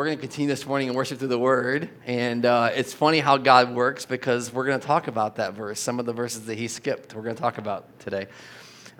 we're going to continue this morning and worship through the Word. And uh, it's funny how God works because we're going to talk about that verse, some of the verses that He skipped, we're going to talk about today.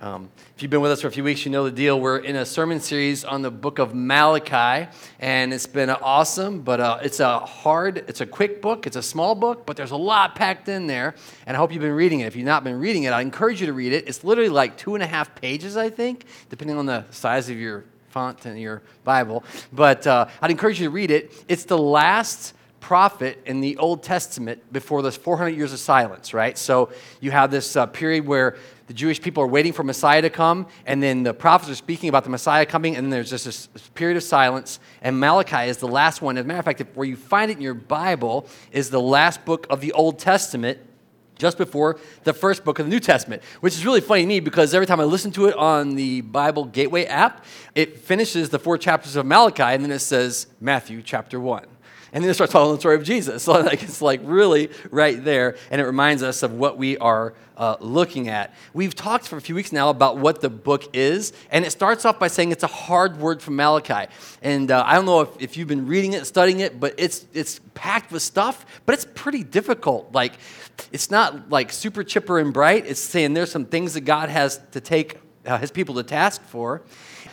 Um, if you've been with us for a few weeks, you know the deal. We're in a sermon series on the book of Malachi, and it's been awesome, but uh, it's a hard, it's a quick book, it's a small book, but there's a lot packed in there, and I hope you've been reading it. If you've not been reading it, I encourage you to read it. It's literally like two and a half pages, I think, depending on the size of your font in your Bible. But uh, I'd encourage you to read it. It's the last prophet in the Old Testament before those 400 years of silence, right? So you have this uh, period where the Jewish people are waiting for Messiah to come, and then the prophets are speaking about the Messiah coming, and then there's just this period of silence. And Malachi is the last one. As a matter of fact, where you find it in your Bible is the last book of the Old Testament, just before the first book of the New Testament, which is really funny to me because every time I listen to it on the Bible Gateway app, it finishes the four chapters of Malachi, and then it says Matthew chapter 1 and then it starts telling the story of Jesus. So like, it's like really right there, and it reminds us of what we are uh, looking at. We've talked for a few weeks now about what the book is, and it starts off by saying it's a hard word from Malachi. And uh, I don't know if, if you've been reading it, studying it, but it's it's packed with stuff, but it's pretty difficult. Like, it's not like super chipper and bright. It's saying there's some things that God has to take uh, his people to task for.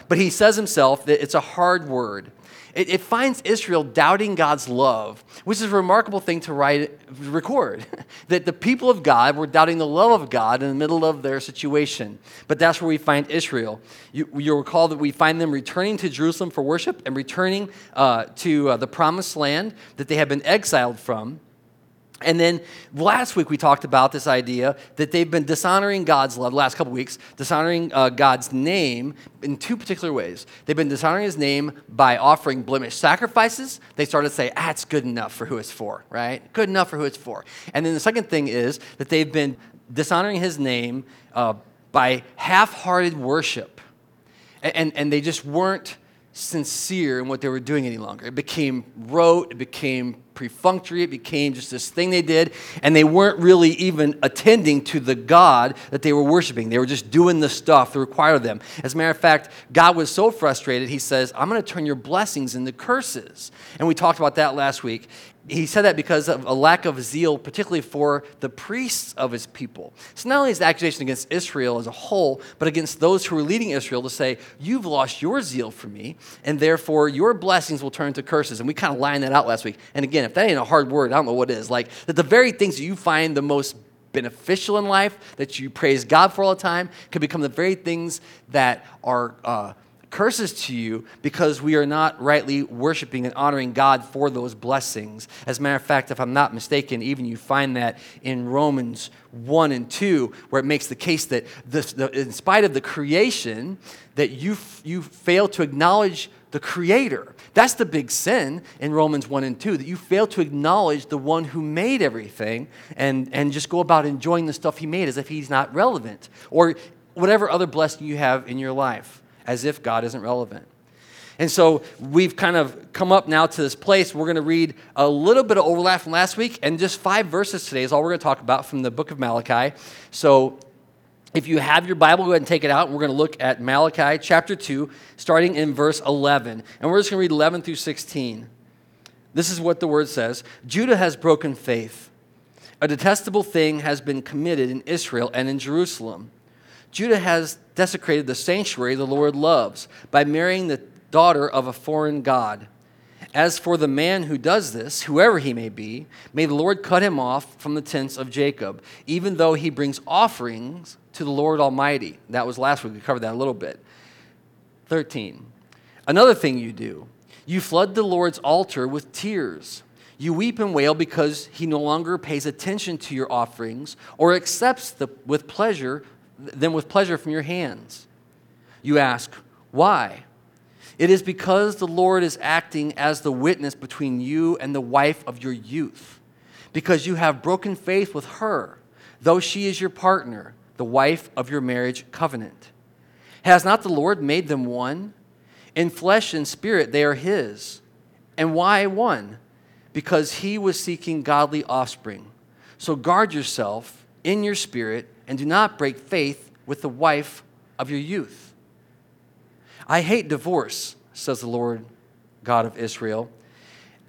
But he says himself that it's a hard word it, it, finds Israel doubting God's love, which is a remarkable thing to write, record. that the people of God were doubting the love of God in the middle of their situation. But that's where we find Israel. You, will recall that we find them returning to Jerusalem for worship and returning uh, to uh, the promised land that they had been exiled from. And then last week we talked about this idea that they've been dishonoring God's love, the last couple weeks, dishonoring uh, God's name in two particular ways. They've been dishonoring his name by offering blemished sacrifices. They started to say, ah, it's good enough for who it's for, right? Good enough for who it's for. And then the second thing is that they've been dishonoring his name uh, by half hearted worship. And, and, and they just weren't sincere in what they were doing any longer. It became rote, it became perfunctory, it became just this thing they did, and they weren't really even attending to the God that they were worshiping. They were just doing the stuff that required them. As a matter of fact, God was so frustrated, he says, I'm going to turn your blessings into curses. And we talked about that last week he said that because of a lack of zeal, particularly for the priests of his people. So not only is the accusation against Israel as a whole, but against those who are leading Israel to say, You've lost your zeal for me, and therefore your blessings will turn to curses. And we kind of lined that out last week. And again, if that ain't a hard word, I don't know what is. Like that the very things that you find the most beneficial in life, that you praise God for all the time, can become the very things that are. Uh, curses to you because we are not rightly worshiping and honoring God for those blessings. As a matter of fact, if I'm not mistaken, even you find that in Romans 1 and 2, where it makes the case that this, the, in spite of the creation, that you, you fail to acknowledge the Creator. That's the big sin in Romans 1 and 2, that you fail to acknowledge the one who made everything and, and just go about enjoying the stuff he made as if he's not relevant or whatever other blessing you have in your life as if God isn't relevant. And so we've kind of come up now to this place. We're going to read a little bit of overlap from last week, and just five verses today is all we're going to talk about from the book of Malachi. So if you have your Bible, go ahead and take it out. We're going to look at Malachi chapter 2, starting in verse 11. And we're just going to read 11 through 16. This is what the word says Judah has broken faith. A detestable thing has been committed in Israel and in Jerusalem. Judah has desecrated the sanctuary the Lord loves by marrying the daughter of a foreign god. As for the man who does this, whoever he may be, may the Lord cut him off from the tents of Jacob, even though he brings offerings to the Lord Almighty. That was last week. We covered that a little bit. 13. Another thing you do you flood the Lord's altar with tears. You weep and wail because he no longer pays attention to your offerings or accepts the, with pleasure them with pleasure from your hands. You ask, why? It is because the Lord is acting as the witness between you and the wife of your youth, because you have broken faith with her, though she is your partner, the wife of your marriage covenant. Has not the Lord made them one? In flesh and spirit they are his. And why one? Because he was seeking godly offspring. So guard yourself in your spirit and do not break faith with the wife of your youth. I hate divorce, says the Lord God of Israel,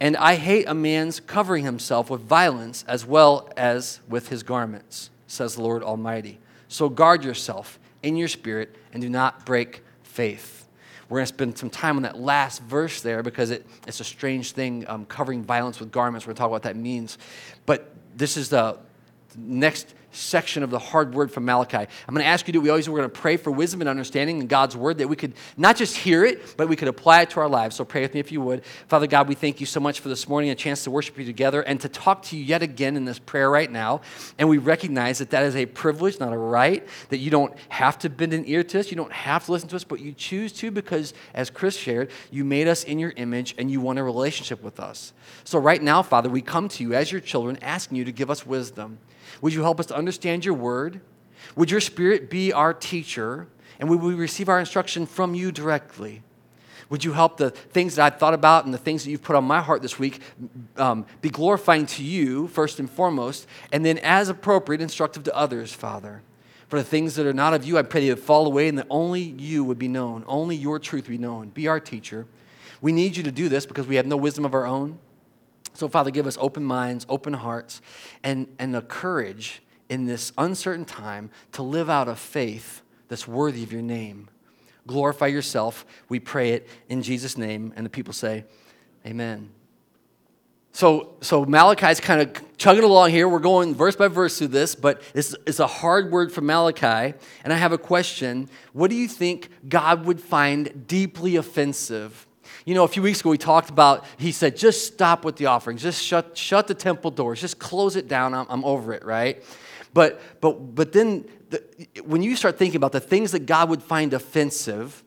And I hate a man's covering himself with violence as well as with his garments, says the Lord Almighty. So guard yourself in your spirit and do not break faith. We're going to spend some time on that last verse there because it, it's a strange thing, um, covering violence with garments. We're going to talk about what that means. But this is the next section of the hard word from Malachi. I'm going to ask you to, we always, we're going to pray for wisdom and understanding in God's word that we could not just hear it, but we could apply it to our lives. So pray with me if you would. Father God, we thank you so much for this morning, a chance to worship you together and to talk to you yet again in this prayer right now. And we recognize that that is a privilege, not a right, that you don't have to bend an ear to us, you don't have to listen to us, but you choose to because, as Chris shared, you made us in your image and you want a relationship with us. So right now, Father, we come to you as your children, asking you to give us wisdom. Would you help us to understand your word? Would your spirit be our teacher? And would we receive our instruction from you directly? Would you help the things that I've thought about and the things that you've put on my heart this week um, be glorifying to you, first and foremost, and then as appropriate, instructive to others, Father? For the things that are not of you, I pray they would fall away and that only you would be known, only your truth be known. Be our teacher. We need you to do this because we have no wisdom of our own. So, Father, give us open minds, open hearts, and, and the courage in this uncertain time to live out a faith that's worthy of your name. Glorify yourself. We pray it in Jesus' name. And the people say, Amen. So, so Malachi's kind of chugging along here. We're going verse by verse through this, but it's, it's a hard word for Malachi. And I have a question. What do you think God would find deeply offensive you know, a few weeks ago we talked about, he said, just stop with the offerings. Just shut, shut the temple doors. Just close it down. I'm, I'm over it, right? But, but, but then the, when you start thinking about the things that God would find offensive,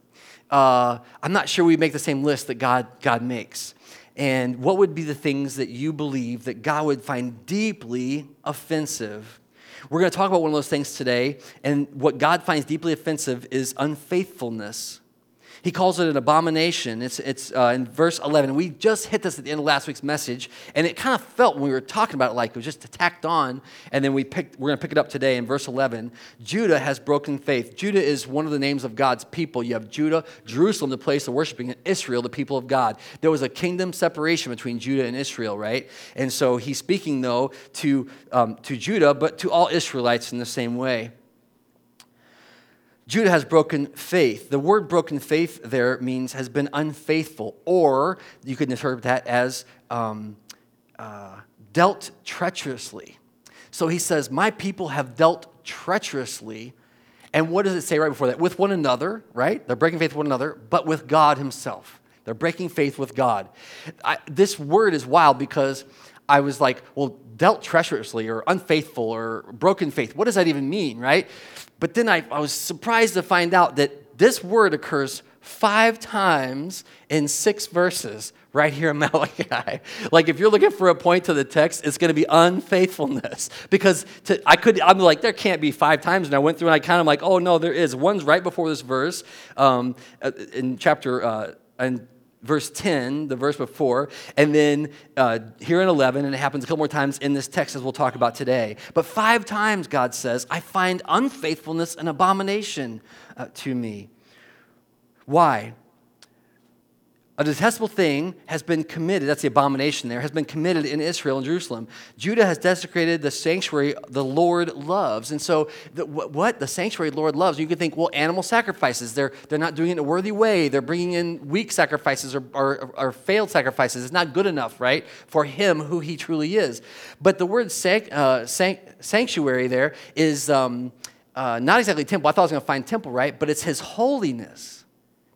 uh, I'm not sure we make the same list that God, God makes. And what would be the things that you believe that God would find deeply offensive? We're going to talk about one of those things today. And what God finds deeply offensive is unfaithfulness. He calls it an abomination. It's, it's uh, in verse 11. We just hit this at the end of last week's message, and it kind of felt when we were talking about it like it was just tacked on, and then we picked, we're going to pick it up today in verse 11. Judah has broken faith. Judah is one of the names of God's people. You have Judah, Jerusalem, the place of worshiping, and Israel, the people of God. There was a kingdom separation between Judah and Israel, right? And so he's speaking, though, to, um, to Judah, but to all Israelites in the same way. Judah has broken faith. The word broken faith there means has been unfaithful, or you could interpret that as um, uh, dealt treacherously. So he says, My people have dealt treacherously. And what does it say right before that? With one another, right? They're breaking faith with one another, but with God Himself. They're breaking faith with God. I, this word is wild because I was like, well, dealt treacherously or unfaithful or broken faith. What does that even mean, right? But then I, I was surprised to find out that this word occurs five times in six verses right here in Malachi. like if you're looking for a point to the text, it's going to be unfaithfulness. Because to, I could, I'm like, there can't be five times. And I went through and I kind of like, oh no, there is. One's right before this verse um, uh, in chapter, uh, verse 10, the verse before, and then uh, here in 11, and it happens a couple more times in this text as we'll talk about today. But five times God says, I find unfaithfulness an abomination uh, to me. Why? A detestable thing has been committed, that's the abomination there, has been committed in Israel and Jerusalem. Judah has desecrated the sanctuary the Lord loves. And so, the, what? The sanctuary the Lord loves. You could think, well, animal sacrifices. They're, they're not doing it in a worthy way. They're bringing in weak sacrifices or, or, or failed sacrifices. It's not good enough, right, for him who he truly is. But the word sanct, uh, sanct, sanctuary there is um, uh, not exactly temple. I thought I was going to find temple, right? But it's his holiness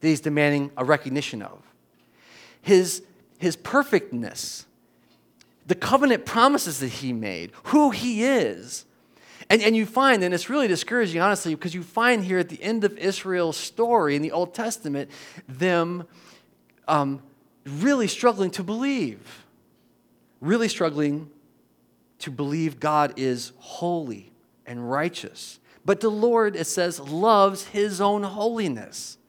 that he's demanding a recognition of his, his perfectness, the covenant promises that he made, who he is. And, and you find, and it's really discouraging, honestly, because you find here at the end of Israel's story in the Old Testament, them um, really struggling to believe, really struggling to believe God is holy and righteous. But the Lord, it says, loves his own holiness.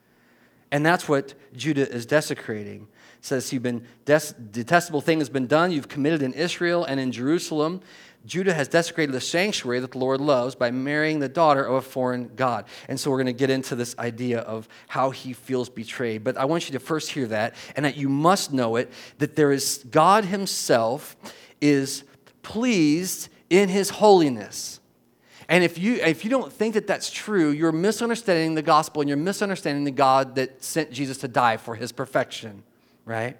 And that's what Judah is desecrating says, You've been des- detestable thing has been done. You've committed in Israel and in Jerusalem. Judah has desecrated the sanctuary that the Lord loves by marrying the daughter of a foreign God. And so we're going to get into this idea of how he feels betrayed. But I want you to first hear that, and that you must know it that there is God himself is pleased in his holiness. And if you, if you don't think that that's true, you're misunderstanding the gospel and you're misunderstanding the God that sent Jesus to die for his perfection, right?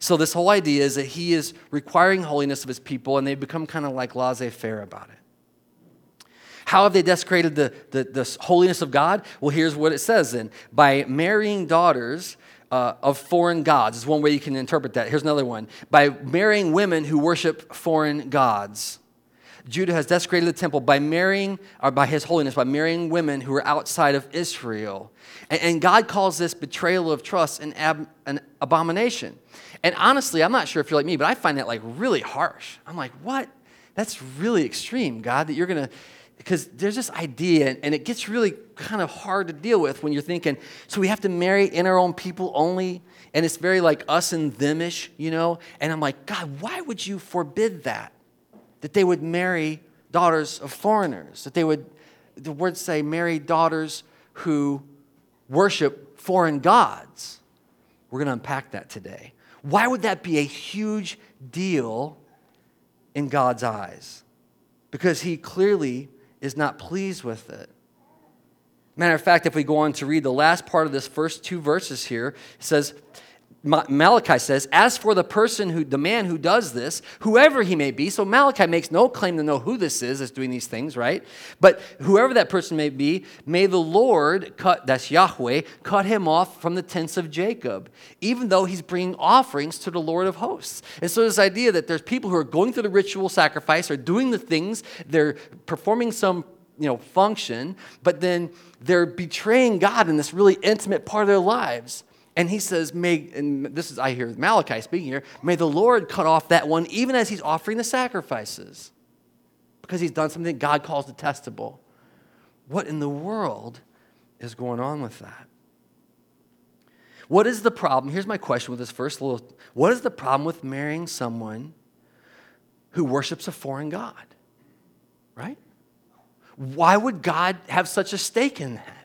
So, this whole idea is that he is requiring holiness of his people and they become kind of like laissez faire about it. How have they desecrated the, the, the, holiness of God? Well, here's what it says then by marrying daughters uh, of foreign gods, is one way you can interpret that. Here's another one by marrying women who worship foreign gods. Judah has desecrated the temple by marrying, or by his holiness, by marrying women who are outside of Israel. And, and God calls this betrayal of trust an, ab, an abomination. And honestly, I'm not sure if you're like me, but I find that like really harsh. I'm like, what? That's really extreme, God, that you're going to, because there's this idea, and it gets really kind of hard to deal with when you're thinking, so we have to marry in our own people only, and it's very like us and themish, you know? And I'm like, God, why would you forbid that? That they would marry daughters of foreigners, that they would, the words say, marry daughters who worship foreign gods. We're going to unpack that today. Why would that be a huge deal in God's eyes? Because he clearly is not pleased with it. Matter of fact, if we go on to read the last part of this first two verses here, it says, Malachi says, as for the person who, the man who does this, whoever he may be, so Malachi makes no claim to know who this is that's doing these things, right? But whoever that person may be, may the Lord cut, that's Yahweh, cut him off from the tents of Jacob, even though he's bringing offerings to the Lord of hosts. And so this idea that there's people who are going through the ritual sacrifice, are doing the things, they're performing some you know, function, but then they're betraying God in this really intimate part of their lives. And he says, may, and this is, I hear Malachi speaking here, may the Lord cut off that one even as he's offering the sacrifices because he's done something God calls detestable. What in the world is going on with that? What is the problem? Here's my question with this first little what is the problem with marrying someone who worships a foreign God? Right? Why would God have such a stake in that?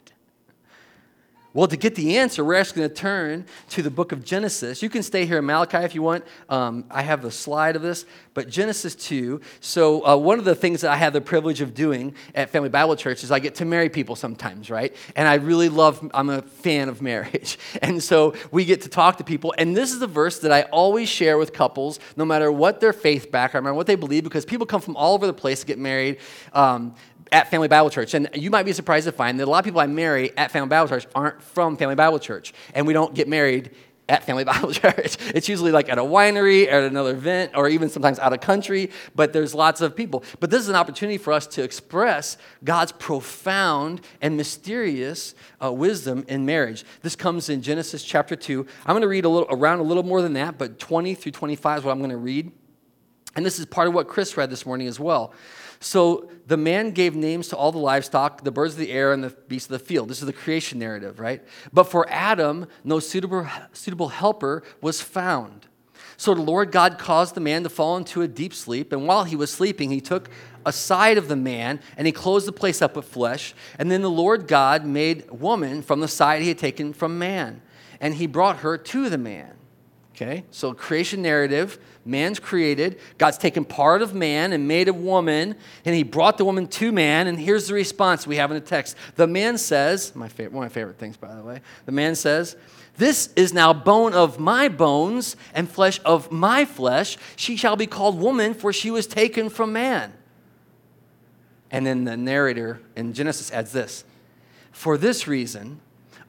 Well, to get the answer, we're actually going to turn to the book of Genesis. You can stay here in Malachi if you want. Um, I have a slide of this, but Genesis 2. So, uh, one of the things that I have the privilege of doing at Family Bible Church is I get to marry people sometimes, right? And I really love, I'm a fan of marriage. And so we get to talk to people. And this is a verse that I always share with couples, no matter what their faith background, no matter what they believe, because people come from all over the place to get married. Um, at Family Bible Church. And you might be surprised to find that a lot of people I marry at Family Bible Church aren't from Family Bible Church. And we don't get married at Family Bible Church. It's usually like at a winery, at another event, or even sometimes out of country, but there's lots of people. But this is an opportunity for us to express God's profound and mysterious uh, wisdom in marriage. This comes in Genesis chapter 2. I'm going to read a little around a little more than that, but 20 through 25 is what I'm going to read. And this is part of what Chris read this morning as well. So the man gave names to all the livestock, the birds of the air, and the beasts of the field. This is the creation narrative, right? But for Adam, no suitable, suitable helper was found. So the Lord God caused the man to fall into a deep sleep, and while he was sleeping, he took a side of the man and he closed the place up with flesh. And then the Lord God made woman from the side he had taken from man, and he brought her to the man. Okay, so creation narrative, man's created. God's taken part of man and made a woman, and he brought the woman to man. And here's the response we have in the text. The man says, my favorite, one of my favorite things, by the way. The man says, This is now bone of my bones and flesh of my flesh. She shall be called woman, for she was taken from man. And then the narrator in Genesis adds this For this reason,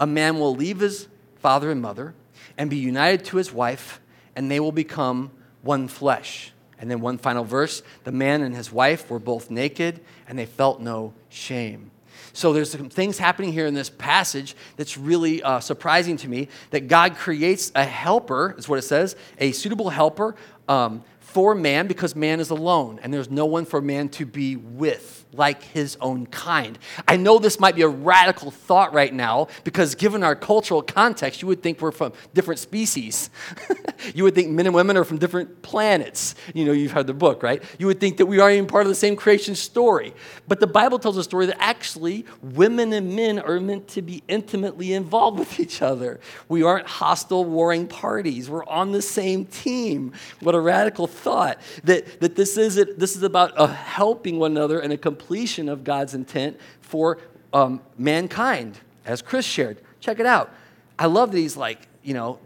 a man will leave his father and mother and be united to his wife, and they will become one flesh. And then one final verse the man and his wife were both naked, and they felt no shame. So there's some things happening here in this passage that's really uh, surprising to me that God creates a helper, is what it says, a suitable helper um, for man because man is alone and there's no one for man to be with like his own kind. I know this might be a radical thought right now because given our cultural context, you would think we're from different species. you would think men and women are from different planets. You know, you've heard the book, right? You would think that we aren't even part of the same creation story. But the Bible tells a story that actually women and men are meant to be intimately involved with each other. We aren't hostile, warring parties. We're on the same team. What a radical thought that, that this, is it, this is about uh, helping one another in a completion of God's intent for um, mankind, as Chris shared. Check it out. I love he's like, you know,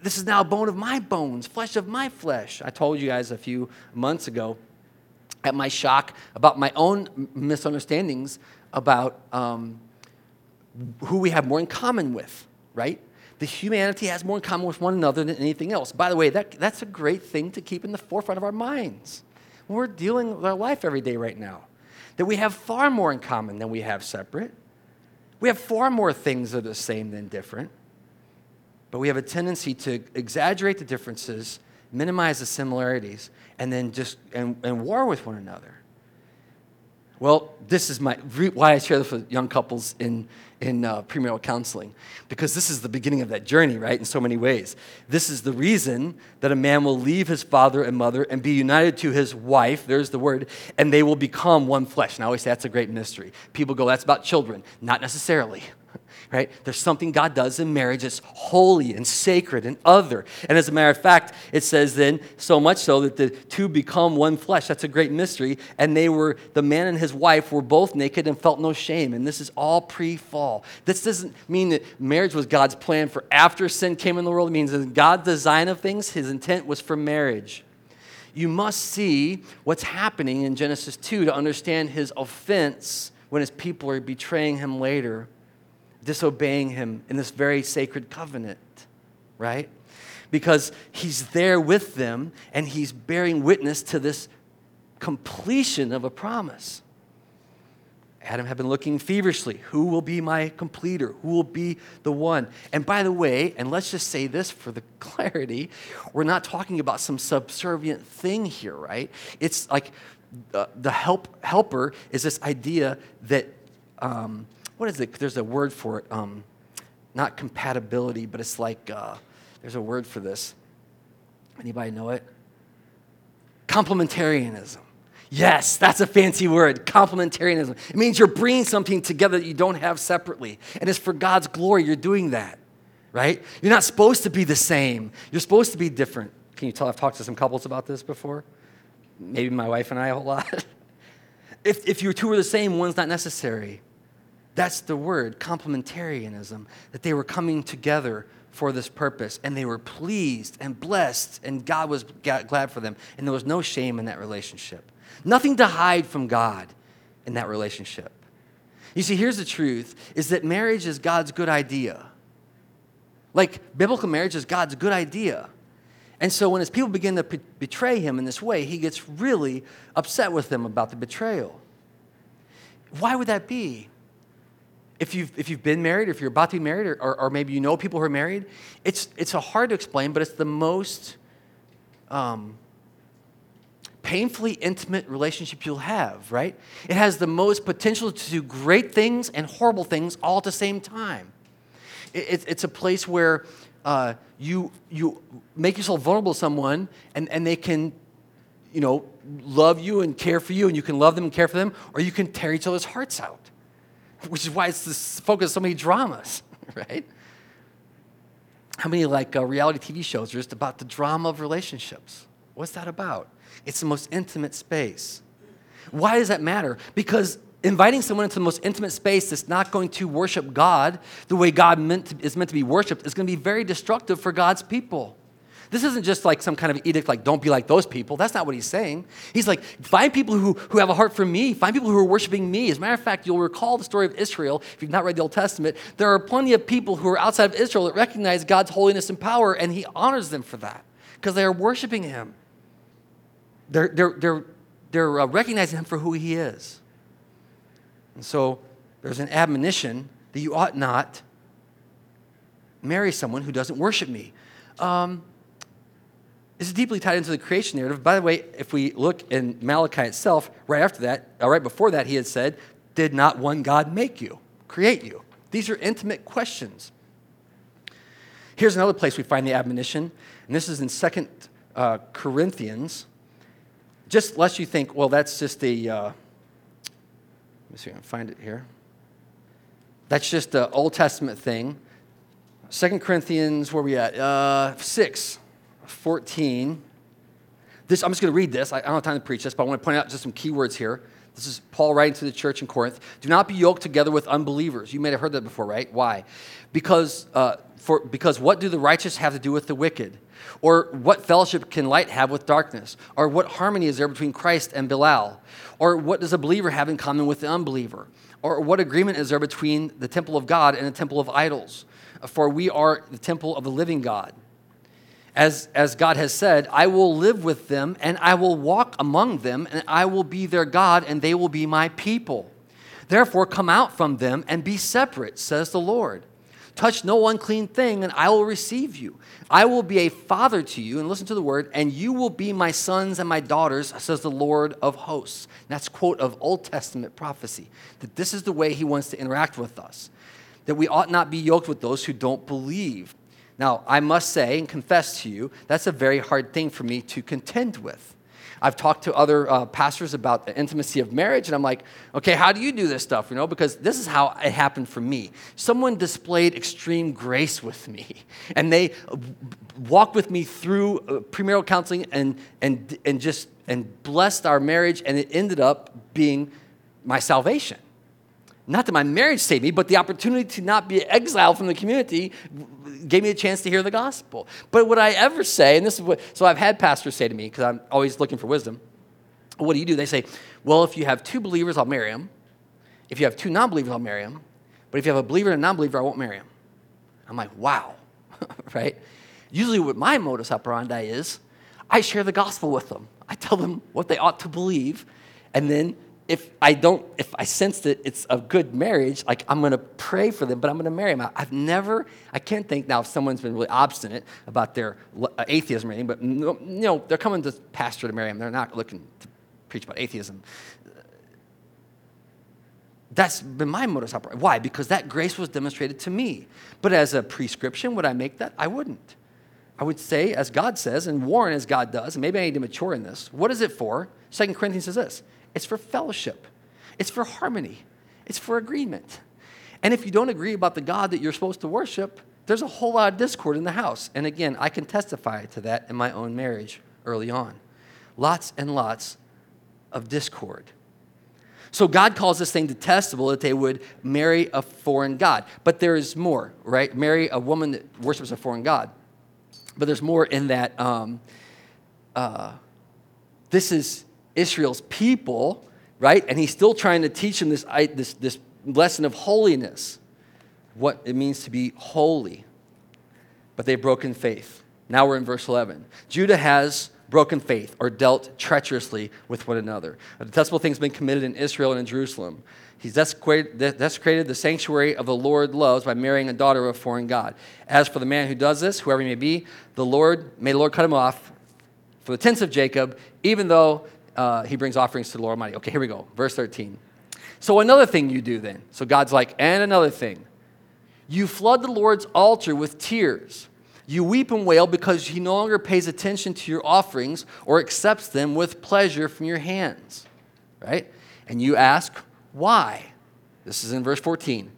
this is now bone of my bones, flesh of my flesh. I told you guys a few months ago at my shock about my own misunderstandings about um, who we have more in common with, right? The humanity has more in common with one another than anything else. By the way, that, that's a great thing to keep in the forefront of our minds. We're dealing with our life every day right now. That we have far more in common than we have separate. We have far more things that are the same than different. But we have a tendency to exaggerate the differences, minimize the similarities, and then just and, and war with one another. Well, this is my why I share this with young couples in in uh, premarital counseling, because this is the beginning of that journey, right? In so many ways, this is the reason that a man will leave his father and mother and be united to his wife. There's the word, and they will become one flesh. And I always say that's a great mystery. People go, "That's about children," not necessarily right? There's something God does in marriage that's holy and sacred and other. And as a matter of fact, it says then, so much so that the two become one flesh. That's a great mystery. And they were, the man and his wife were both naked and felt no shame. And this is all pre fall. This doesn't mean that marriage was God's plan for after sin came in the world. It means that God's design of things, his intent was for marriage you must see what's happening in Genesis 2 to understand his offense when his people are betraying him later disobeying him in this very sacred covenant, right? Because he's there with them and he's bearing witness to this completion of a promise. Adam had been looking feverishly. Who will be my completer? Who will be the one? And by the way, and let's just say this for the clarity, we're not talking about some subservient thing here, right? It's like uh, the help helper is this idea that um, what is it? There's a word for it. Um, not compatibility, but it's like uh, there's a word for this. Anybody know it? Complementarianism. Yes, that's a fancy word, complementarianism. It means you're bringing something together that you don't have separately. And it's for God's glory you're doing that, right? You're not supposed to be the same, you're supposed to be different. Can you tell I've talked to some couples about this before? Maybe my wife and I a whole lot. if, if you two are the same, one's not necessary. That's the word, complementarianism, that they were coming together for this purpose and they were pleased and blessed and God was glad for them and there was no shame in that relationship. Nothing to hide from God in that relationship. You see, here's the truth is that marriage is God's good idea. Like biblical marriage is God's good idea. And so when his people begin to betray him in this way, he gets really upset with them about the betrayal. Why would that be? If you've, if you've been married, or if you're about to be married, or, or, maybe you know people who are married, it's, it's hard to explain, but it's the most um, painfully intimate relationship you'll have, right? It has the most potential to do great things and horrible things all at the same time. It, it, it's a place where uh, you, you make yourself vulnerable to someone and, and they can, you know, love you and care for you, and you can love them and care for them, or you can tear each other's hearts out which is why it's the focus so many dramas, right? How many like uh, reality TV shows are just about the drama of relationships? What's that about? It's the most intimate space. Why does that matter? Because inviting someone into the most intimate space that's not going to worship God the way God meant to, is meant to be worshiped is going to be very destructive for God's people. This isn't just like some kind of edict, like, don't be like those people. That's not what he's saying. He's like, find people who, who have a heart for me, find people who are worshiping me. As a matter of fact, you'll recall the story of Israel. If you've not read the Old Testament, there are plenty of people who are outside of Israel that recognize God's holiness and power, and he honors them for that because they are worshiping him. They're, they're, they're, they're uh, recognizing him for who he is. And so there's an admonition that you ought not marry someone who doesn't worship me. Um, is deeply tied into the creation narrative. By the way, if we look in Malachi itself, right after that, uh, right before that, he had said, Did not one God make you, create you? These are intimate questions. Here's another place we find the admonition, and this is in Second uh, Corinthians. Just lest you think, well, that's just a. Uh, let me see if I can find it here. That's just an Old Testament thing. Second Corinthians, where we at? Uh, 6, 14. This, I'm just going to read this. I, I don't have time to preach this, but I want to point out just some key words here. This is Paul writing to the church in Corinth. Do not be yoked together with unbelievers. You may have heard that before, right? Why? Because, uh, for, because what do the righteous have to do with the wicked? Or what fellowship can light have with darkness? Or what harmony is there between Christ and Belial? Or what does a believer have in common with the unbeliever? Or what agreement is there between the temple of God and the temple of idols? For we are the temple of the living God. As, as God has said, I will live with them and I will walk among them and I will be their God and they will be my people. Therefore, come out from them and be separate, says the Lord. Touch no unclean thing, and I will receive you. I will be a father to you, and listen to the word, and you will be my sons and my daughters, says the Lord of hosts. And that's quote of Old Testament prophecy. That this is the way he wants to interact with us. That we ought not be yoked with those who don't believe. Now, I must say and confess to you, that's a very hard thing for me to contend with. I've talked to other uh, pastors about the intimacy of marriage, and I'm like, okay, how do you do this stuff? You know, because this is how it happened for me. Someone displayed extreme grace with me, and they walked with me through uh, premarital counseling and, and, and just and blessed our marriage, and it ended up being my salvation not that my marriage saved me, but the opportunity to not be exiled from the community gave me a chance to hear the gospel. But would I ever say, and this is what, so I've had pastors say to me, because I'm always looking for wisdom, what do you do? They say, well, if you have two believers, I'll marry them. If you have two non believers, I'll marry them. But if you have a believer and a non believer, I won't marry them. I'm like, wow, right? Usually, what my modus operandi is, I share the gospel with them. I tell them what they ought to believe, and then if I don't, if I sense that it's a good marriage, like I'm going to pray for them, but I'm going to marry them. I've never, I can't think now if someone's been really obstinate about their uh, atheism or anything, but you know, they're coming to pastor to marry them. They're not looking to preach about atheism. That's been my modus operandi. Why? Because that grace was demonstrated to me. But as a prescription, would I make that? I wouldn't. I would say, as God says, and warn as God does, and maybe I need to mature in this. What is it for? Second Corinthians says this it's for fellowship, it's for harmony, it's for agreement. And if you don't agree about the God that you're supposed to worship, there's a whole lot of discord in the house. And again, I can testify to that in my own marriage early on. Lots and lots of discord. So God calls this thing detestable that they would marry a foreign God. But there is more, right? Marry a woman that worships a foreign God. But there's more in that um, uh, this is Israel's people, right? And he's still trying to teach them this, this, this lesson of holiness, what it means to be holy. But they've broken faith. Now we're in verse 11. Judah has broken faith or dealt treacherously with one another. A detestable thing has been committed in Israel and in Jerusalem. He's desecrated the sanctuary of the Lord loves by marrying a daughter of a foreign God. As for the man who does this, whoever he may be, the Lord, may the Lord cut him off for the tents of Jacob, even though uh, he brings offerings to the Lord Almighty. Okay, here we go. Verse 13. So another thing you do then. So God's like, and another thing. You flood the Lord's altar with tears. You weep and wail because he no longer pays attention to your offerings or accepts them with pleasure from your hands. Right? And you ask, why? This is in verse 14.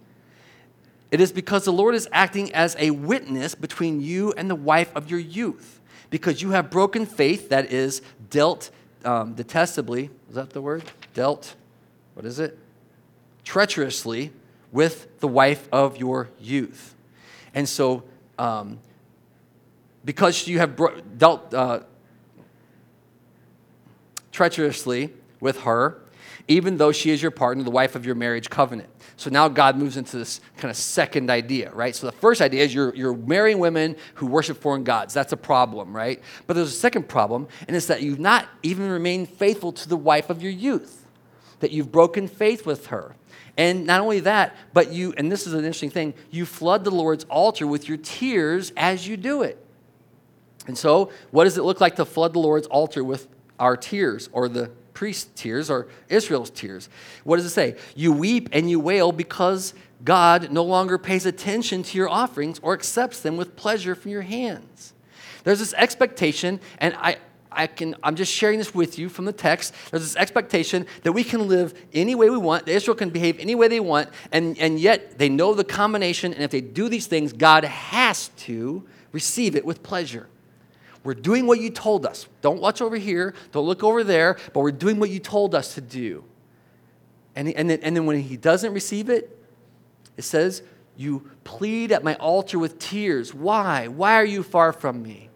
It is because the Lord is acting as a witness between you and the wife of your youth, because you have broken faith, that is, dealt um, detestably, is that the word? Dealt, what is it? Treacherously with the wife of your youth. And so, um, because you have bro- dealt uh, treacherously with her, even though she is your partner, the wife of your marriage covenant. So now God moves into this kind of second idea, right? So the first idea is you're, you're marrying women who worship foreign gods. That's a problem, right? But there's a second problem, and it's that you've not even remained faithful to the wife of your youth, that you've broken faith with her. And not only that, but you, and this is an interesting thing, you flood the Lord's altar with your tears as you do it. And so, what does it look like to flood the Lord's altar with our tears or the priest's tears or Israel's tears? What does it say? You weep and you wail because God no longer pays attention to your offerings or accepts them with pleasure from your hands. There's this expectation, and I, I can, I'm just sharing this with you from the text. There's this expectation that we can live any way we want, that Israel can behave any way they want, and, and yet they know the combination, and if they do these things, God has to receive it with pleasure. We're doing what you told us. Don't watch over here, don't look over there, but we're doing what you told us to do. And, and, then, and then when he doesn't receive it, it says, You plead at my altar with tears. Why? Why are you far from me?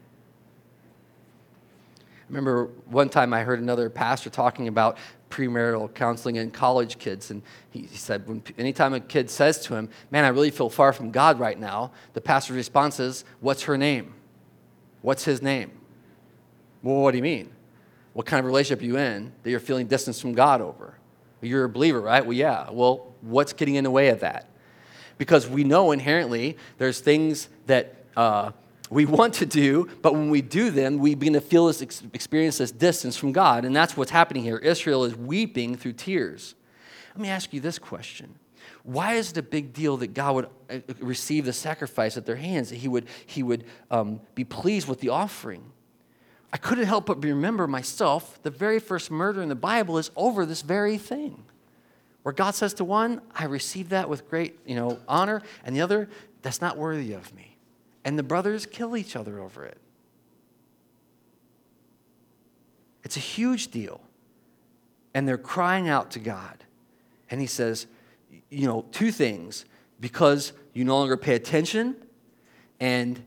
I remember one time I heard another pastor talking about premarital counseling and college kids, and he, he said, when, anytime a kid says to him, Man, I really feel far from God right now, the pastor's response is, What's her name? What's his name? Well, what do you mean? What kind of relationship are you in that you're feeling distance from God over? You're a believer, right? Well, yeah. Well, what's getting in the way of that? Because we know inherently there's things that uh, we want to do, but when we do them, we begin to feel this, experience this distance from God. And that's what's happening here. Israel is weeping through tears. Let me ask you this question Why is it a big deal that God would uh, receive the sacrifice at their hands, that He would, he would um, be pleased with the offering? I couldn't help but remember myself the very first murder in the Bible is over this very thing. Where God says to one, I receive that with great you know, honor, and the other, that's not worthy of me and the brothers kill each other over it. It's a huge deal. And they're crying out to God. And he says, you know, two things because you no longer pay attention, and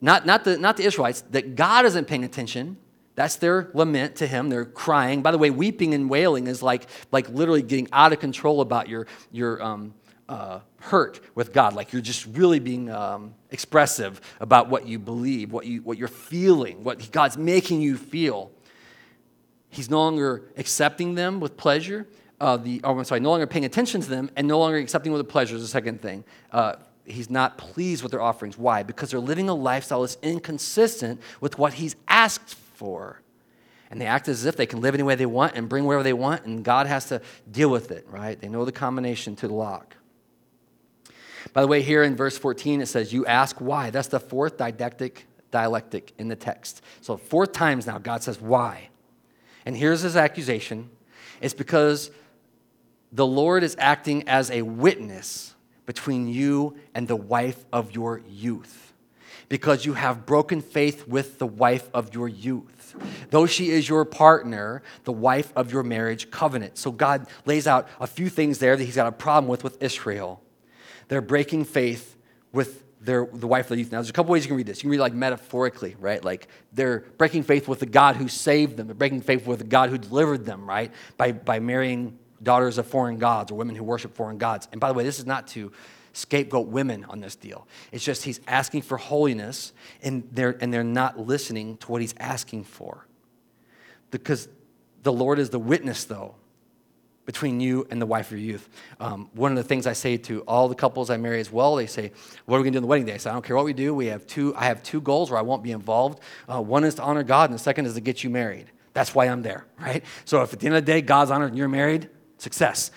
not, not, the, not the Israelites, that God isn't paying attention. That's their lament to him. They're crying. By the way, weeping and wailing is like, like literally getting out of control about your, your, um, uh, hurt with God, like you're just really being um, expressive about what you believe, what, you, what you're feeling, what God's making you feel. He's no longer accepting them with pleasure. Uh, the, oh, I'm sorry, no longer paying attention to them and no longer accepting with pleasure is the second thing. Uh, he's not pleased with their offerings. Why? Because they're living a lifestyle that's inconsistent with what he's asked for. And they act as if they can live any way they want and bring whatever they want, and God has to deal with it, right? They know the combination to the lock. By the way, here in verse 14, it says, You ask why. That's the fourth didactic dialectic in the text. So, four times now, God says, Why? And here's his accusation it's because the Lord is acting as a witness between you and the wife of your youth. Because you have broken faith with the wife of your youth. Though she is your partner, the wife of your marriage covenant. So God lays out a few things there that he's got a problem with with Israel. They're breaking faith with their, the wife of the youth. Now, there's a couple ways you can read this. You can read like metaphorically, right? Like they're breaking faith with the God who saved them. They're breaking faith with the God who delivered them, right? By, by marrying daughters of foreign gods or women who worship foreign gods. And by the way, this is not to scapegoat women on this deal. It's just he's asking for holiness and they're, and they're not listening to what he's asking for. Because the Lord is the witness, though, between you and the wife of your youth. Um, one of the things I say to all the couples I marry as well, they say, "What are we going to do on the wedding day?" I say, "I don't care what we do. We have two. I have two goals where I won't be involved. Uh, one is to honor God, and the second is to get you married. That's why I'm there, right? So if at the end of the day God's honored and you're married, success.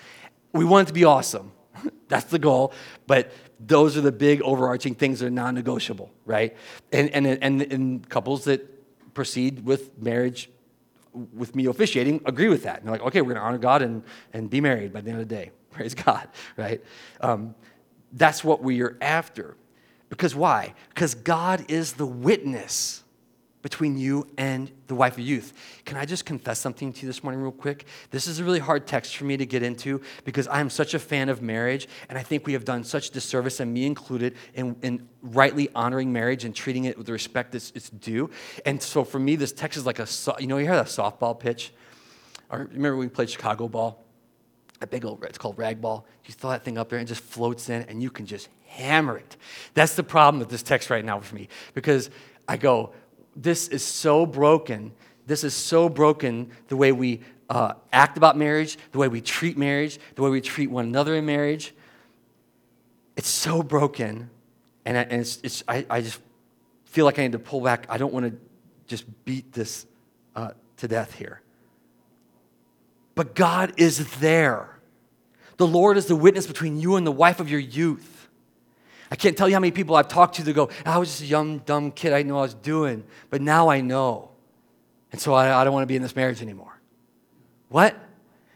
We want it to be awesome. That's the goal. But those are the big overarching things that are non-negotiable, right? And and and, and couples that proceed with marriage with me officiating agree with that. And they're like, okay, we're going to honor God and, and be married by the end of the day. Praise God, right? Um, that's what we are after. Because why? Because God is the witness between you and the wife of youth. Can I just confess something to you this morning, real quick? This is a really hard text for me to get into because I'm such a fan of marriage, and I think we have done such disservice, and me included, in, in rightly honoring marriage and treating it with the respect it's, it's due. And so for me, this text is like a, you know, you hear that softball pitch? Or remember we played Chicago ball? A big old, it's called rag ball. You throw that thing up there and it just floats in, and you can just hammer it. That's the problem with this text right now for me because I go, this is so broken. This is so broken the way we uh, act about marriage, the way we treat marriage, the way we treat one another in marriage. It's so broken. And, I, and it's, it's, I, I just feel like I need to pull back. I don't want to just beat this uh, to death here. But God is there. The Lord is the witness between you and the wife of your youth. I can't tell you how many people I've talked to that go, ah, I was just a young, dumb kid. I didn't know what I was doing. But now I know. And so I, I don't want to be in this marriage anymore. What?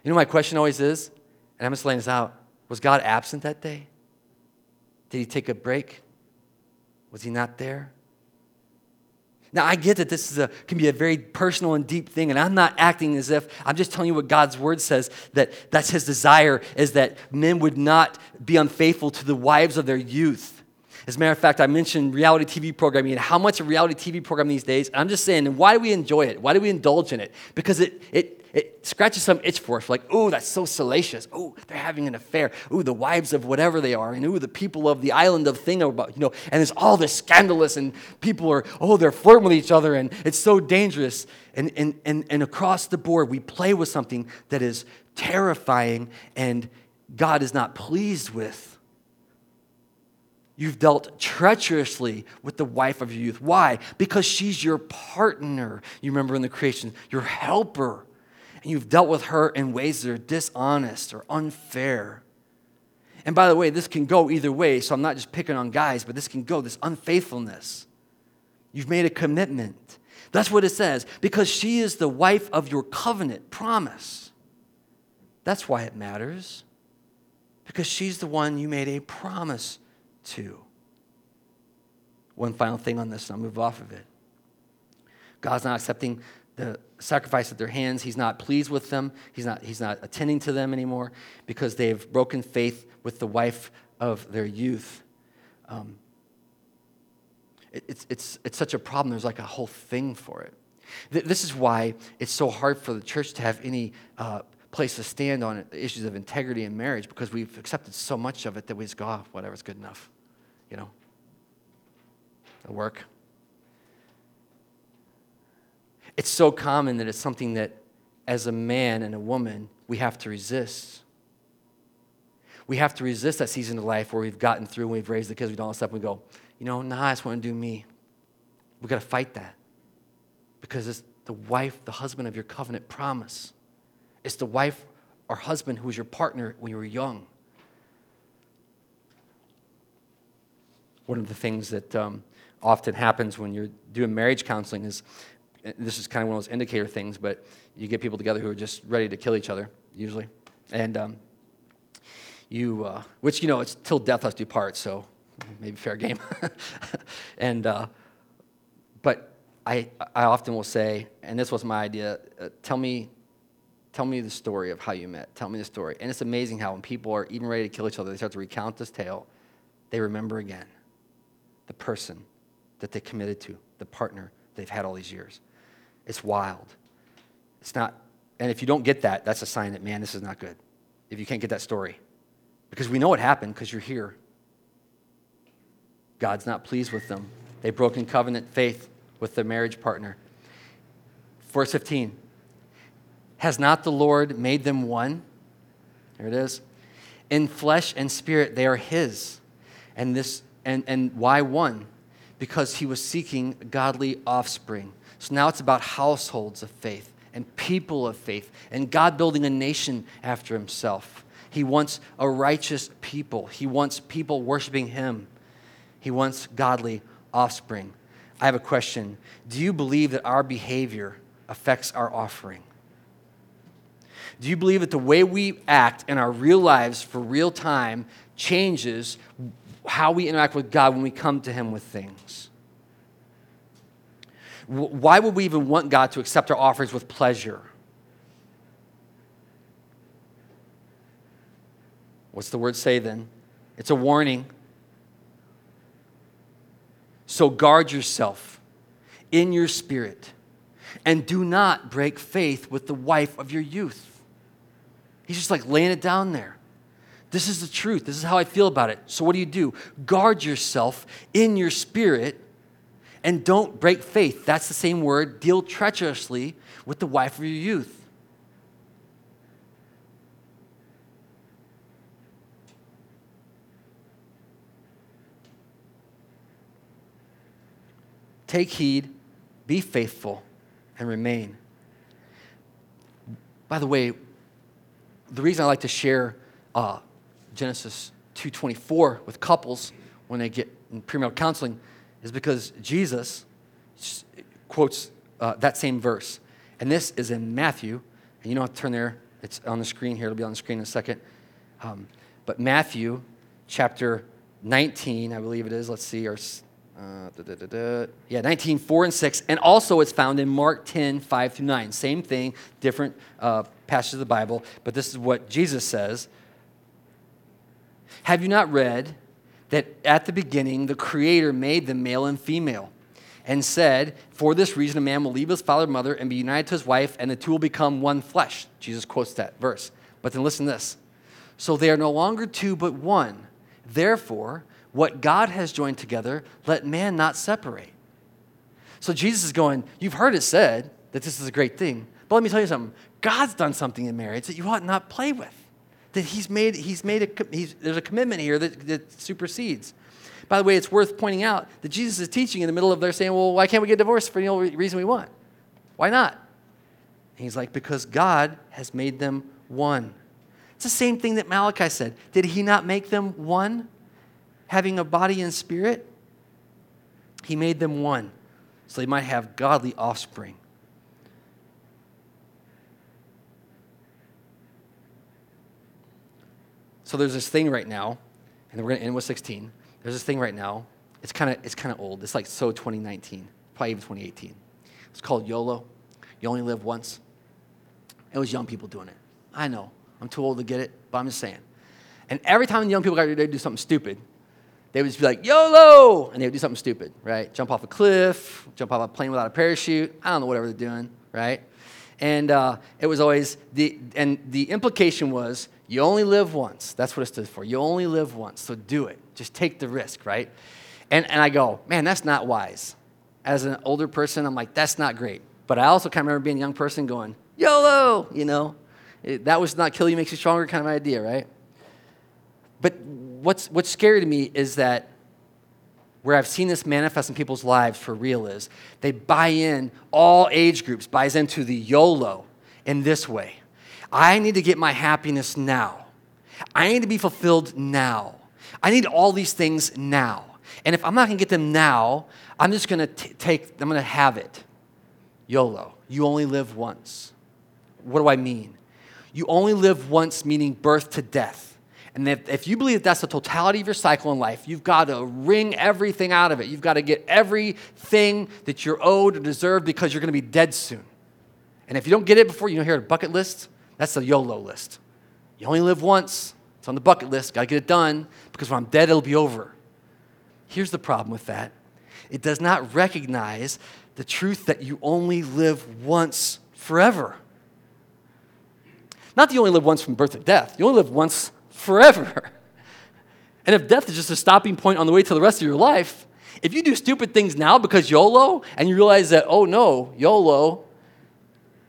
You know, my question always is, and I'm just laying this out was God absent that day? Did he take a break? Was he not there? Now, I get that this is a, can be a very personal and deep thing, and I'm not acting as if I'm just telling you what God's word says that that's his desire is that men would not be unfaithful to the wives of their youth. As a matter of fact, I mentioned reality TV programming and how much a reality TV program these days. I'm just saying, why do we enjoy it? Why do we indulge in it? Because it, it, it scratches some itch for us. Like, oh, that's so salacious. Oh, they're having an affair. Oh, the wives of whatever they are. And oh, the people of the island of thing about, you know, and it's all this scandalous and people are, oh, they're flirting with each other and it's so dangerous. And, and, and, and across the board, we play with something that is terrifying and God is not pleased with. You've dealt treacherously with the wife of your youth. Why? Because she's your partner. You remember in the creation, your helper. And you've dealt with her in ways that are dishonest or unfair. And by the way, this can go either way, so I'm not just picking on guys, but this can go this unfaithfulness. You've made a commitment. That's what it says, because she is the wife of your covenant promise. That's why it matters, because she's the one you made a promise to. One final thing on this, and I'll move off of it. God's not accepting the sacrifice at their hands. He's not pleased with them. He's not, he's not attending to them anymore because they've broken faith with the wife of their youth. Um, it, it's, it's, it's such a problem. There's like a whole thing for it. Th- this is why it's so hard for the church to have any uh, place to stand on issues of integrity in marriage because we've accepted so much of it that we just go, oh, whatever's good enough you know, it'll work. It's so common that it's something that, as a man and a woman, we have to resist. We have to resist that season of life where we've gotten through and we've raised the kids, we've done all this stuff, and we go, you know, nah, I just want to do me. We've got to fight that because it's the wife, the husband of your covenant promise. It's the wife or husband who was your partner when you were young. one of the things that um, often happens when you're doing marriage counseling is this is kind of one of those indicator things, but you get people together who are just ready to kill each other, usually. And um, you, uh, which, you know, it's till death us do part, so maybe fair game. and, uh, but I, I often will say, and this was my idea, uh, tell me, tell me the story of how you met. Tell me the story. And it's amazing how when people are even ready to kill each other, they start to recount this tale, they remember again the person that they committed to, the partner they've had all these years. It's wild. It's not, and if you don't get that, that's a sign that, man, this is not good. If you can't get that story. Because we know what happened because you're here. God's not pleased with them. They've broken covenant faith with their marriage partner. Verse 15 Has not the Lord made them one? There it is. In flesh and spirit, they are His. And this and, and why one? Because he was seeking godly offspring. So now it's about households of faith and people of faith and God building a nation after himself. He wants a righteous people, he wants people worshiping him, he wants godly offspring. I have a question. Do you believe that our behavior affects our offering? Do you believe that the way we act in our real lives for real time changes how we interact with God when we come to Him with things. Why would we even want God to accept our offerings with pleasure? What's the word say then? It's a warning. So guard yourself in your spirit and do not break faith with the wife of your youth. He's just like laying it down there. This is the truth. This is how I feel about it. So, what do you do? Guard yourself in your spirit and don't break faith. That's the same word. Deal treacherously with the wife of your youth. take heed, be faithful, and remain. By the way, the reason I like to share uh, Genesis 2:24 with couples when they get in premarital counseling is because Jesus quotes uh, that same verse, and this is in Matthew. And you don't have to turn there; it's on the screen here. It'll be on the screen in a second. Um, but Matthew, chapter 19, I believe it is. Let's see, or uh, da, da, da, yeah, 19, 4 and 6. And also it's found in Mark 10, 5 through 9. Same thing, different uh, passages of the Bible, but this is what Jesus says. Have you not read that at the beginning the Creator made them male and female? And said, For this reason, a man will leave his father and mother and be united to his wife, and the two will become one flesh. Jesus quotes that verse. But then listen to this. So they are no longer two, but one. Therefore, what God has joined together, let man not separate. So Jesus is going, You've heard it said that this is a great thing. But let me tell you something God's done something in marriage that you ought not play with. That He's made, he's made a, he's, there's a commitment here that, that supersedes. By the way, it's worth pointing out that Jesus is teaching in the middle of there saying, Well, why can't we get divorced for the only reason we want? Why not? And he's like, Because God has made them one. It's the same thing that Malachi said. Did he not make them one? having a body and spirit, he made them one so they might have godly offspring. So there's this thing right now, and we're going to end with 16. There's this thing right now. It's kind of it's kind of old. It's like so 2019, probably even 2018. It's called YOLO. You only live once. It was young people doing it. I know. I'm too old to get it, but I'm just saying. And every time the young people got ready to do something stupid, they would just be like, YOLO! And they would do something stupid, right? Jump off a cliff, jump off a plane without a parachute. I don't know, whatever they're doing, right? And uh, it was always, the, and the implication was, you only live once. That's what it stood for. You only live once, so do it. Just take the risk, right? And, and I go, man, that's not wise. As an older person, I'm like, that's not great. But I also kind of remember being a young person going, YOLO, you know? It, that was not kill you makes you stronger kind of idea, right? But what's, what's scary to me is that where I've seen this manifest in people's lives for real is they buy in, all age groups buys into the YOLO in this way. I need to get my happiness now. I need to be fulfilled now. I need all these things now. And if I'm not going to get them now, I'm just going to take, I'm going to have it. YOLO. You only live once. What do I mean? You only live once, meaning birth to death. And if, if you believe that that's the totality of your cycle in life, you've got to wring everything out of it. You've got to get everything that you're owed or deserve because you're going to be dead soon. And if you don't get it before, you know, here a bucket list, that's the YOLO list. You only live once. It's on the bucket list. Got to get it done because when I'm dead, it'll be over. Here's the problem with that it does not recognize the truth that you only live once forever. Not that you only live once from birth to death, you only live once forever. And if death is just a stopping point on the way to the rest of your life, if you do stupid things now because YOLO and you realize that, oh no, YOLO,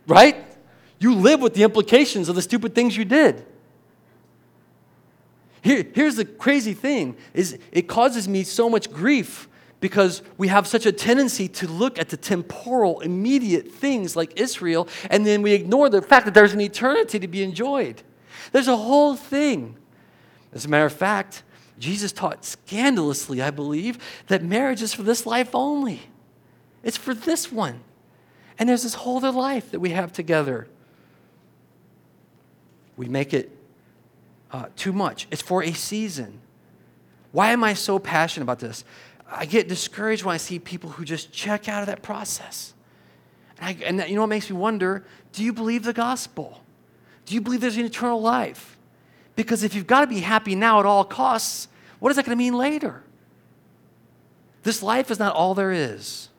right? You live with the implications of the stupid things you did. Here, here's the crazy thing is it causes me so much grief because we have such a tendency to look at the temporal, immediate things like Israel, and then we ignore the fact that there's an eternity to be enjoyed. There's a whole thing as a matter of fact, Jesus taught scandalously, I believe, that marriage is for this life only. It's for this one. And there's this whole other life that we have together. We make it uh, too much. It's for a season. Why am I so passionate about this? I get discouraged when I see people who just check out of that process. And, I, and that, you know what makes me wonder? Do you believe the gospel? Do you believe there's an eternal life? Because if you've got to be happy now at all costs, what is that going to mean later? This life is not all there is.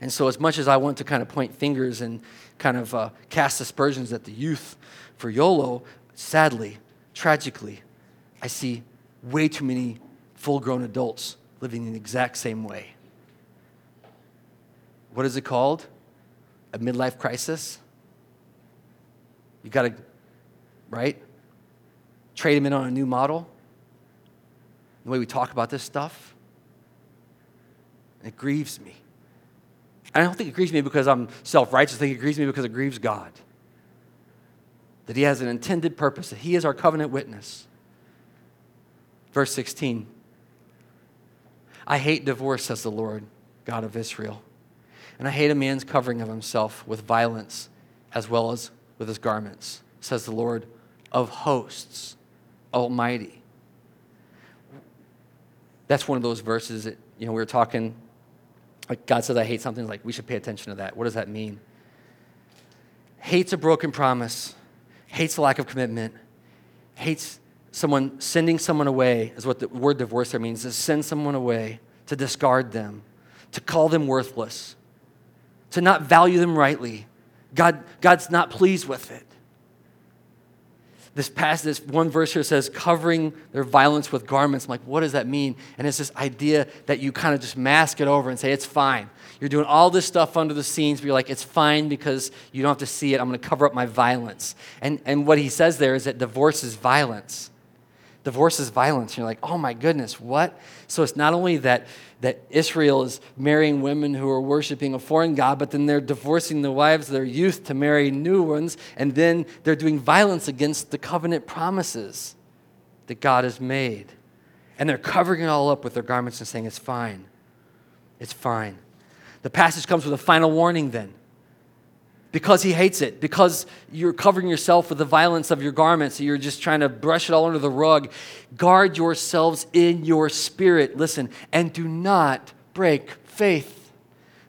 And so, as much as I want to kind of point fingers and kind of uh, cast aspersions at the youth for YOLO, sadly, tragically, I see way too many full grown adults living in the exact same way. What is it called? A midlife crisis? You got to right? Trade them in on a new model. The way we talk about this stuff. It grieves me. And I don't think it grieves me because I'm self righteous. I think it grieves me because it grieves God. That He has an intended purpose, that He is our covenant witness. Verse 16 I hate divorce, says the Lord, God of Israel. And I hate a man's covering of himself with violence as well as with his garments, says the Lord of hosts, Almighty. That's one of those verses that, you know, we were talking, like God says, I hate something, like we should pay attention to that. What does that mean? Hates a broken promise, hates a lack of commitment, hates someone sending someone away, is what the word divorce there means, to send someone away, to discard them, to call them worthless, to not value them rightly. God, God's not pleased with it. This passage, this one verse here says, covering their violence with garments. I'm like, what does that mean? And it's this idea that you kind of just mask it over and say, it's fine. You're doing all this stuff under the scenes, but you're like, it's fine because you don't have to see it. I'm going to cover up my violence. And, and what he says there is that divorce is violence. Divorce is violence. And you're like, oh my goodness, what? So it's not only that, that Israel is marrying women who are worshiping a foreign God, but then they're divorcing the wives of their youth to marry new ones, and then they're doing violence against the covenant promises that God has made. And they're covering it all up with their garments and saying, it's fine. It's fine. The passage comes with a final warning then because he hates it, because you're covering yourself with the violence of your garments, you're just trying to brush it all under the rug. Guard yourselves in your spirit, listen, and do not break faith.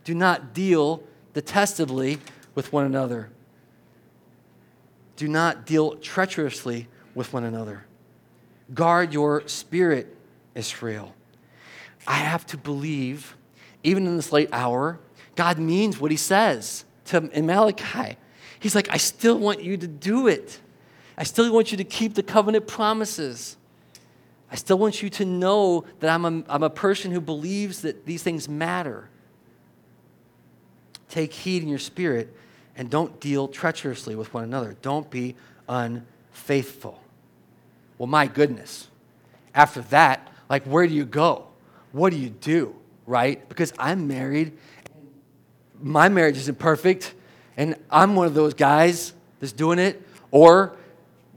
Do not deal detestably with one another. Do not deal treacherously with one another. Guard your spirit, Israel. I have to believe, even in this late hour, God means what he says to Malachi. He's like, I still want you to do it. I still want you to keep the covenant promises. I still want you to know that I'm a, I'm a person who believes that these things matter. Take heed in your spirit and don't deal treacherously with one another. Don't be unfaithful. Well, my goodness. After that, like, where do you go? What do you do, right? Because I'm married my marriage isn't perfect, and I'm one of those guys that's doing it. Or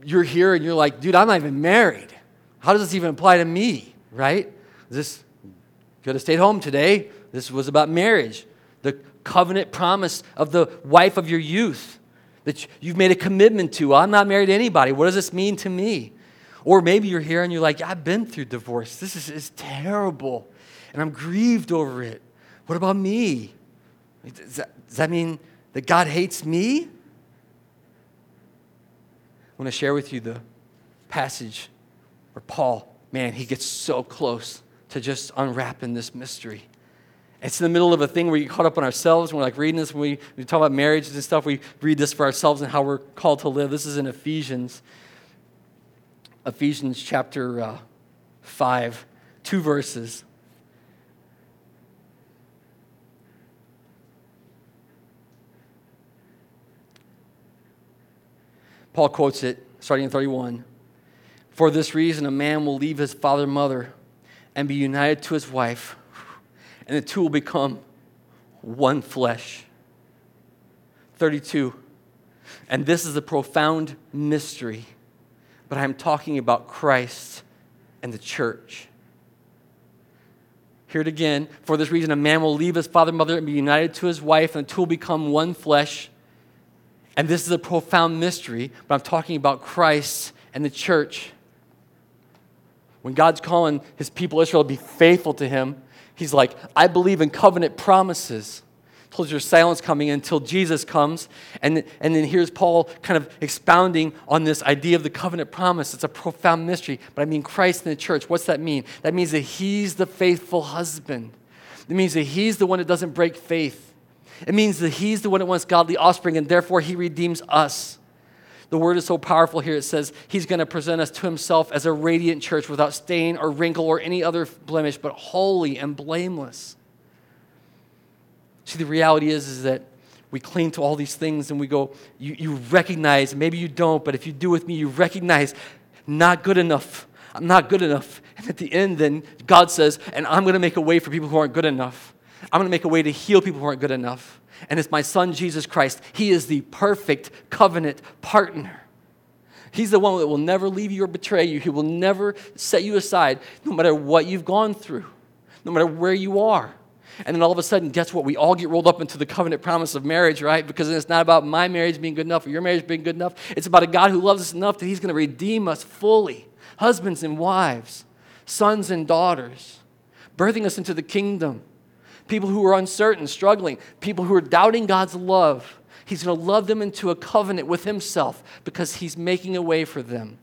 you're here and you're like, dude, I'm not even married. How does this even apply to me, right? This could have stayed home today. This was about marriage, the covenant promise of the wife of your youth that you've made a commitment to. I'm not married to anybody. What does this mean to me? Or maybe you're here and you're like, I've been through divorce. This is, is terrible, and I'm grieved over it. What about me? Does that, does that mean that God hates me? I want to share with you the passage where Paul, man, he gets so close to just unwrapping this mystery. It's in the middle of a thing where you caught up on ourselves. And we're like reading this when we, we talk about marriage and stuff. We read this for ourselves and how we're called to live. This is in Ephesians, Ephesians chapter uh, 5, two verses. Paul quotes it starting in 31. For this reason, a man will leave his father and mother and be united to his wife, and the two will become one flesh. 32. And this is a profound mystery, but I'm talking about Christ and the church. Hear it again. For this reason, a man will leave his father and mother and be united to his wife, and the two will become one flesh. And this is a profound mystery, but I'm talking about Christ and the church. When God's calling his people Israel to be faithful to him, he's like, I believe in covenant promises. Told your silence coming until Jesus comes. And, and then here's Paul kind of expounding on this idea of the covenant promise. It's a profound mystery, but I mean Christ and the church. What's that mean? That means that he's the faithful husband. It means that he's the one that doesn't break faith. It means that He's the one that wants godly offspring, and therefore He redeems us. The word is so powerful here. It says He's going to present us to Himself as a radiant church without stain or wrinkle or any other blemish, but holy and blameless. See, the reality is, is that we cling to all these things and we go, you, you recognize, maybe you don't, but if you do with me, you recognize not good enough. I'm not good enough. And at the end, then God says, and I'm going to make a way for people who aren't good enough. I'm going to make a way to heal people who aren't good enough. And it's my son, Jesus Christ. He is the perfect covenant partner. He's the one that will never leave you or betray you. He will never set you aside, no matter what you've gone through, no matter where you are. And then all of a sudden, guess what? We all get rolled up into the covenant promise of marriage, right? Because it's not about my marriage being good enough or your marriage being good enough. It's about a God who loves us enough that He's going to redeem us fully husbands and wives, sons and daughters, birthing us into the kingdom. People who are uncertain, struggling, people who are doubting God's love. He's going to love them into a covenant with Himself because He's making a way for them.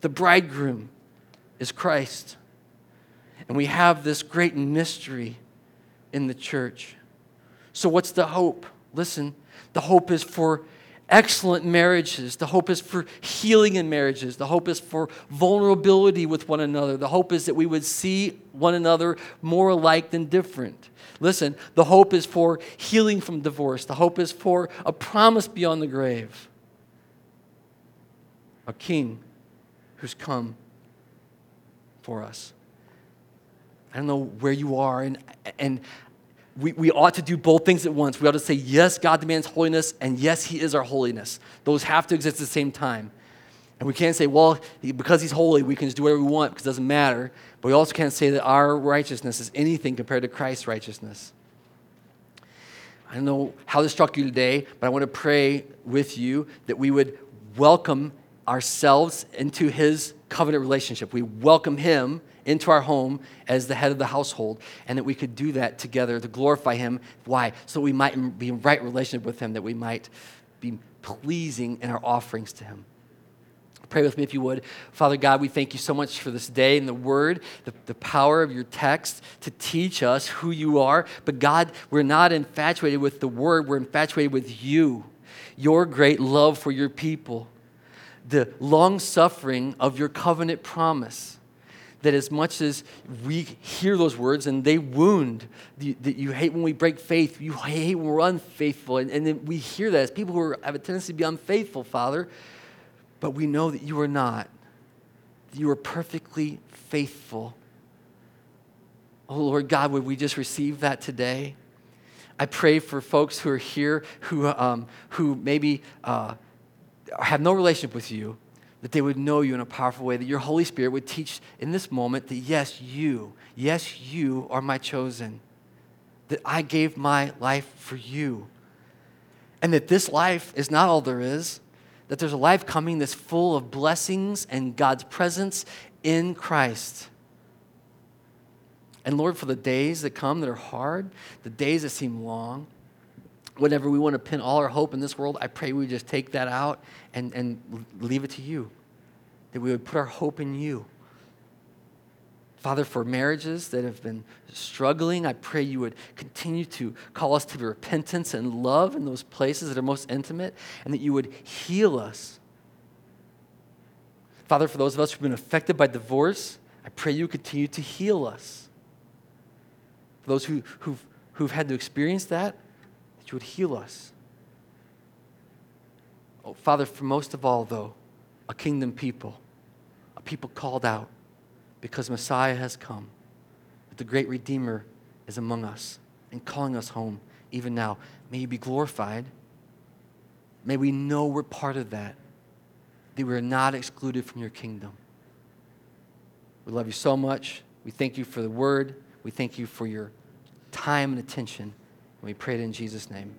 The bridegroom is Christ. And we have this great mystery in the church. So, what's the hope? Listen, the hope is for excellent marriages. The hope is for healing in marriages. The hope is for vulnerability with one another. The hope is that we would see one another more alike than different. Listen, the hope is for healing from divorce. The hope is for a promise beyond the grave. A king who's come for us. I don't know where you are, and, and we, we ought to do both things at once. We ought to say, yes, God demands holiness, and yes, He is our holiness. Those have to exist at the same time. And we can't say, well, because He's holy, we can just do whatever we want because it doesn't matter. But we also can't say that our righteousness is anything compared to Christ's righteousness. I don't know how this struck you today, but I want to pray with you that we would welcome ourselves into His covenant relationship. We welcome Him into our home as the head of the household, and that we could do that together to glorify Him. Why? So we might be in right relationship with Him, that we might be pleasing in our offerings to Him. Pray with me if you would. Father God, we thank you so much for this day and the word, the, the power of your text to teach us who you are. But God, we're not infatuated with the word, we're infatuated with you, your great love for your people, the long suffering of your covenant promise that as much as we hear those words and they wound, that you hate when we break faith, you hate when we're unfaithful, and, and then we hear that as people who are, have a tendency to be unfaithful, Father, but we know that you are not. You are perfectly faithful. Oh, Lord God, would we just receive that today? I pray for folks who are here who, um, who maybe uh, have no relationship with you that they would know you in a powerful way, that your Holy Spirit would teach in this moment that yes, you, yes, you are my chosen, that I gave my life for you, and that this life is not all there is, that there's a life coming that's full of blessings and God's presence in Christ. And Lord, for the days that come that are hard, the days that seem long, whenever we want to pin all our hope in this world, I pray we just take that out and, and leave it to you. That we would put our hope in you. Father, for marriages that have been struggling, I pray you would continue to call us to repentance and love in those places that are most intimate, and that you would heal us. Father, for those of us who've been affected by divorce, I pray you continue to heal us. For those who, who've, who've had to experience that, that you would heal us. Oh, Father, for most of all, though, a kingdom people, a people called out because Messiah has come, that the great Redeemer is among us and calling us home even now. May you be glorified. May we know we're part of that, that we're not excluded from your kingdom. We love you so much. We thank you for the word. We thank you for your time and attention. We pray it in Jesus' name.